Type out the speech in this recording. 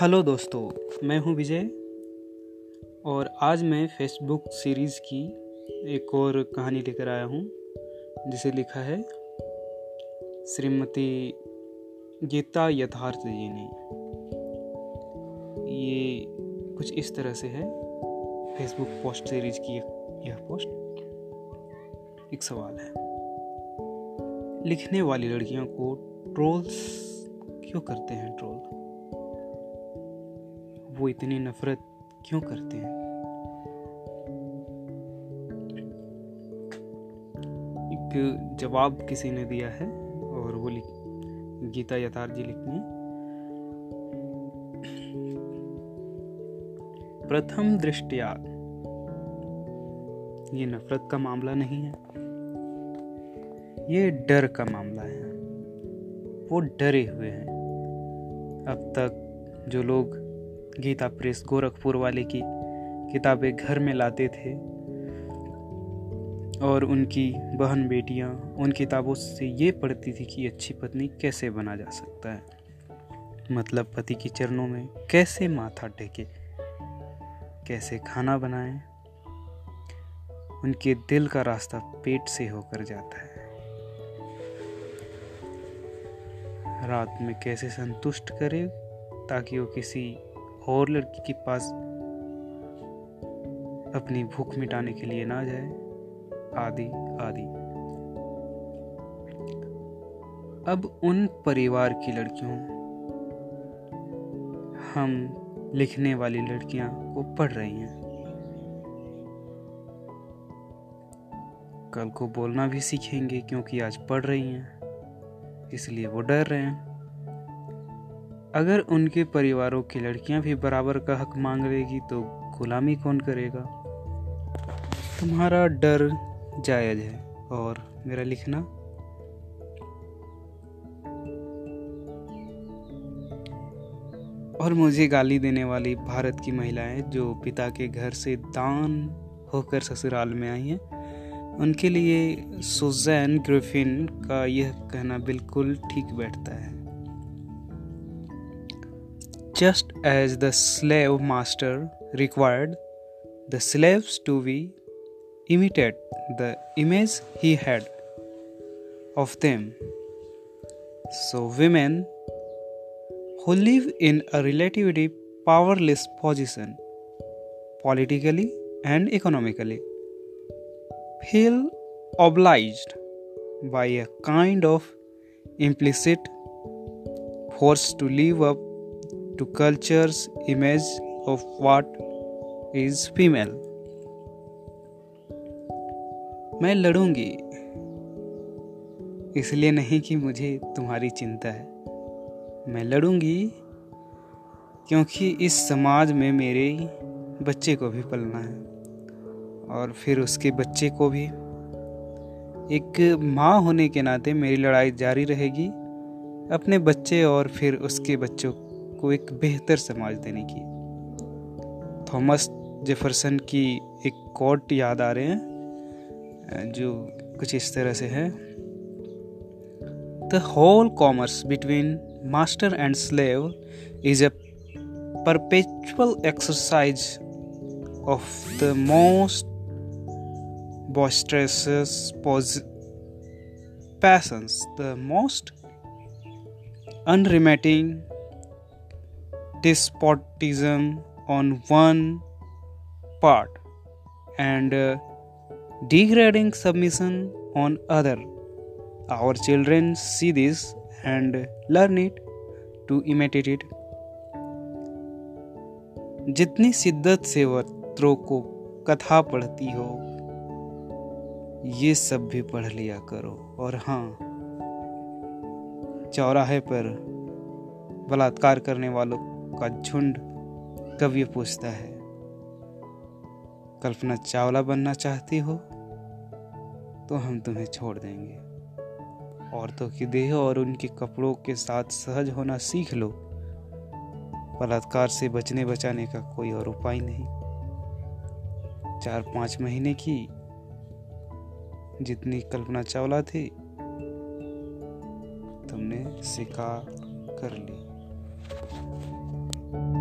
Hello दोस्तों, मैं हूँ विजय और आज मैं फेसबुक सीरीज़ की एक और कहानी लेकर आया हूँ, जिसे लिखा है श्रीमती गीता यथार्थ जी ने। ये कुछ इस तरह से है, फेसबुक पोस्ट सीरीज़ की यह पोस्ट। एक सवाल है, लिखने वाली लड़कियों को ट्रोल्स क्यों करते हैं, ट्रोल? वो इतनी नफरत क्यों करते हैं? एक जवाब किसी ने दिया है और वो लिख, गीता यथार्थ जी लिखती प्रथम दृष्टिया। ये नफरत का मामला नहीं है। ये डर का मामला है। वो डरे हुए हैं। अब तक जो लोग गीता प्रेस गोरखपुर वाले की किताबें घर में लाते थे और उनकी बहन बेटियाँ उन किताबों से ये पढ़ती थी कि अच्छी पत्नी कैसे बना जा सकता है। मतलब पति के चरणों में कैसे माथा टेके, कैसे खाना बनाए, उनके दिल का रास्ता पेट से होकर जाता है। रात में कैसे संतुष्ट करे ताकि वो किसी और लड़की के पास अपनी भूख मिटाने के लिए ना जाए। आदि आदि। अब उन परिवार की लड़कियों, हम लिखने वाली लड़कियाँ को पढ़ रही हैं। कल को बोलना भी सीखेंगे क्योंकि आज पढ़ रही हैं, इसलिए वो डर रहे हैं। अगर उनके परिवारों की लड़कियाँ भी बराबर का हक मांग लेगी तो गुलामी कौन करेगा? तुम्हारा डर जायज़ है, और मेरा लिखना? और मुझे गाली देने वाली भारत की महिलाएँ जो पिता के घर से दान होकर ससुराल में आई हैं, उनके लिए सुजैन ग्रिफिन का यह कहना बिल्कुल ठीक बैठता है। Just as the slave master required the slaves to be imitate the image he had of them. So women who live in a relatively powerless position politically and economically feel obliged by a kind of implicit force to live up to culture's, image of what is female. मैं लड़ूँगी, इसलिए नहीं कि मुझे तुम्हारी चिंता है मैं लड़ूँगी, क्योंकि इस समाज में मेरे बच्चे को भी पलना है, और फिर उसके बच्चे को भी एक माँ होने के नाते मेरी लड़ाई जारी रहेगी, अपने बच्चे और फिर उसके बच्चों को एक बेहतर समाज देने की। थॉमस जेफरसन की एक कोट याद आ रहे हैं जो कुछ इस तरह से है। The whole commerce between master and slave is a perpetual exercise of the most boisterous passions, the most unremitting despotism on one part and uh, degrading submission on other our children see this and learn it to imitate it जितनी शिद्दत से वस्त्रों को कथा पढ़ती हो ये सब भी पढ़ लिया करो और हाँ चौराहे पर बलात्कार करने वालों का झुंड कव्य पूछता है? कल्पना चावला बनना चाहती हो तो हम तुम्हें छोड़ देंगे। औरतों की देह और उनके कपड़ों के साथ सहज होना सीख लो। बलात्कार से बचने बचाने का कोई और उपाय नहीं। चार पाँच महीने की जितनी कल्पना चावला थी, तुमने शिकार कर ली। है